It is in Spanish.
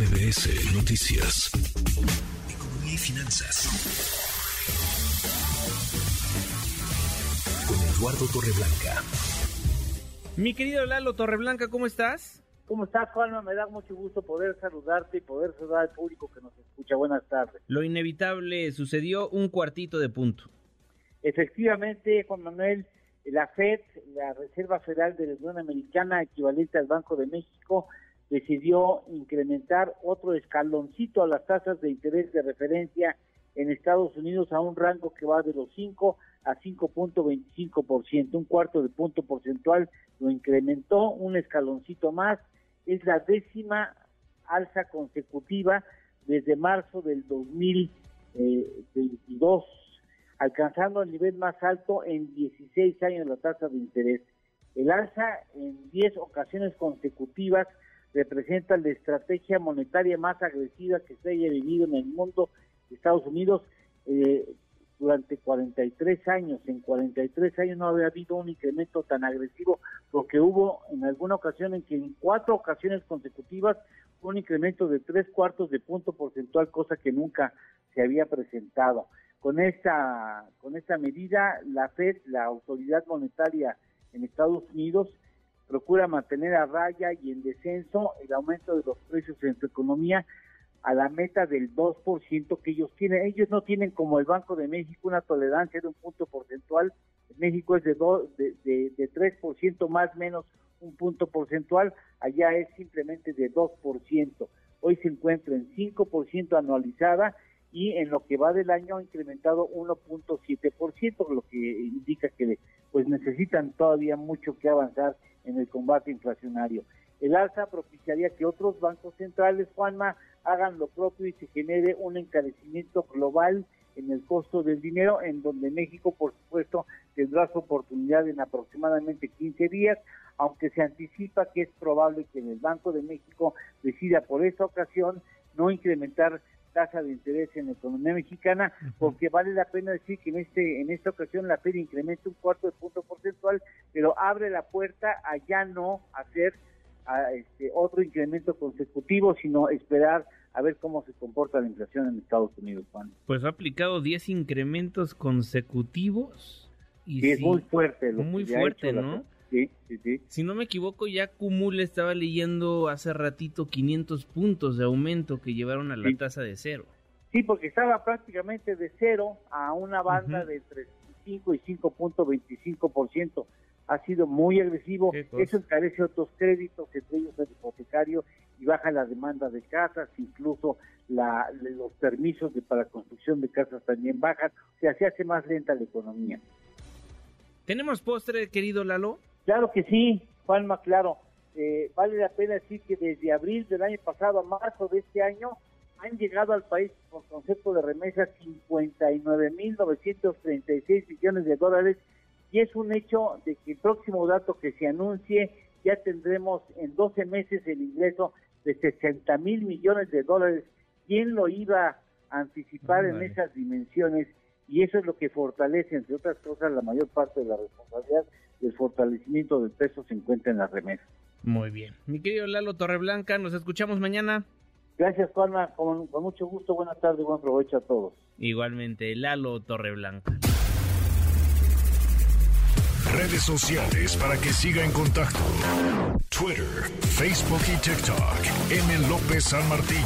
MBS Noticias. Economía y finanzas. Con Eduardo Torreblanca. Mi querido Lalo Torreblanca, ¿cómo estás? ¿Cómo estás, Juanma? Me da mucho gusto poder saludarte y poder saludar al público que nos escucha. Buenas tardes. Lo inevitable sucedió un cuartito de punto. Efectivamente, Juan Manuel, la FED, la Reserva Federal de la Unión Americana, equivalente al Banco de México, decidió incrementar otro escaloncito a las tasas de interés de referencia en Estados Unidos a un rango que va de los 5 a 5.25%, un cuarto de punto porcentual lo incrementó, un escaloncito más, es la décima alza consecutiva desde marzo del 2022, alcanzando el nivel más alto en 16 años la tasa de interés. El alza en 10 ocasiones consecutivas representa la estrategia monetaria más agresiva que se haya vivido en el mundo. Estados Unidos eh, durante 43 años, en 43 años no había habido un incremento tan agresivo, porque hubo en alguna ocasión en que en cuatro ocasiones consecutivas un incremento de tres cuartos de punto porcentual, cosa que nunca se había presentado. Con esta, con esta medida, la Fed, la autoridad monetaria en Estados Unidos, procura mantener a raya y en descenso el aumento de los precios en su economía a la meta del 2% que ellos tienen. Ellos no tienen como el Banco de México una tolerancia de un punto porcentual. En México es de, de, de, de 3% más menos un punto porcentual. Allá es simplemente de 2%. Hoy se encuentra en 5% anualizada y en lo que va del año ha incrementado 1.7%, lo que indica que pues necesitan todavía mucho que avanzar en el combate inflacionario. El alza propiciaría que otros bancos centrales, Juanma, hagan lo propio y se genere un encarecimiento global en el costo del dinero, en donde México, por supuesto, tendrá su oportunidad en aproximadamente 15 días, aunque se anticipa que es probable que el Banco de México decida por esta ocasión no incrementar tasa de interés en la economía mexicana, porque vale la pena decir que en este en esta ocasión la Fed incrementa un cuarto de punto porcentual, pero abre la puerta a ya no hacer a este otro incremento consecutivo, sino esperar a ver cómo se comporta la inflación en Estados Unidos, Juan. Pues ha aplicado 10 incrementos consecutivos. Y sí, es muy fuerte. Lo muy fuerte, ¿no? Sí, sí, sí. Si no me equivoco, ya acumula, estaba leyendo hace ratito 500 puntos de aumento que llevaron a la tasa de cero. Sí, porque estaba prácticamente de cero a una banda de entre 5 y 5.25%. Ha sido muy agresivo. Eso encarece otros créditos, entre ellos el hipotecario, y baja la demanda de casas, incluso la, los permisos de, para construcción de casas también bajan. O sea, se hace más lenta la economía. ¿Tenemos postre, querido Lalo? Claro que sí, Juanma, claro. Eh, vale la pena decir que desde abril del año pasado a marzo de este año han llegado al país por concepto de remesas 59.936 millones de dólares y es un hecho de que el próximo dato que se anuncie ya tendremos en 12 meses el ingreso de 60 mil millones de dólares. ¿Quién lo iba a anticipar en esas dimensiones? Y eso es lo que fortalece, entre otras cosas, la mayor parte de la responsabilidad del fortalecimiento del peso se encuentra en la remesa. Muy bien. Mi querido Lalo Torreblanca, nos escuchamos mañana. Gracias, Juanma. Con, con mucho gusto. Buenas tardes y buen provecho a todos. Igualmente, Lalo Torreblanca. Redes sociales para que siga en contacto: Twitter, Facebook y TikTok. M. López San Martín.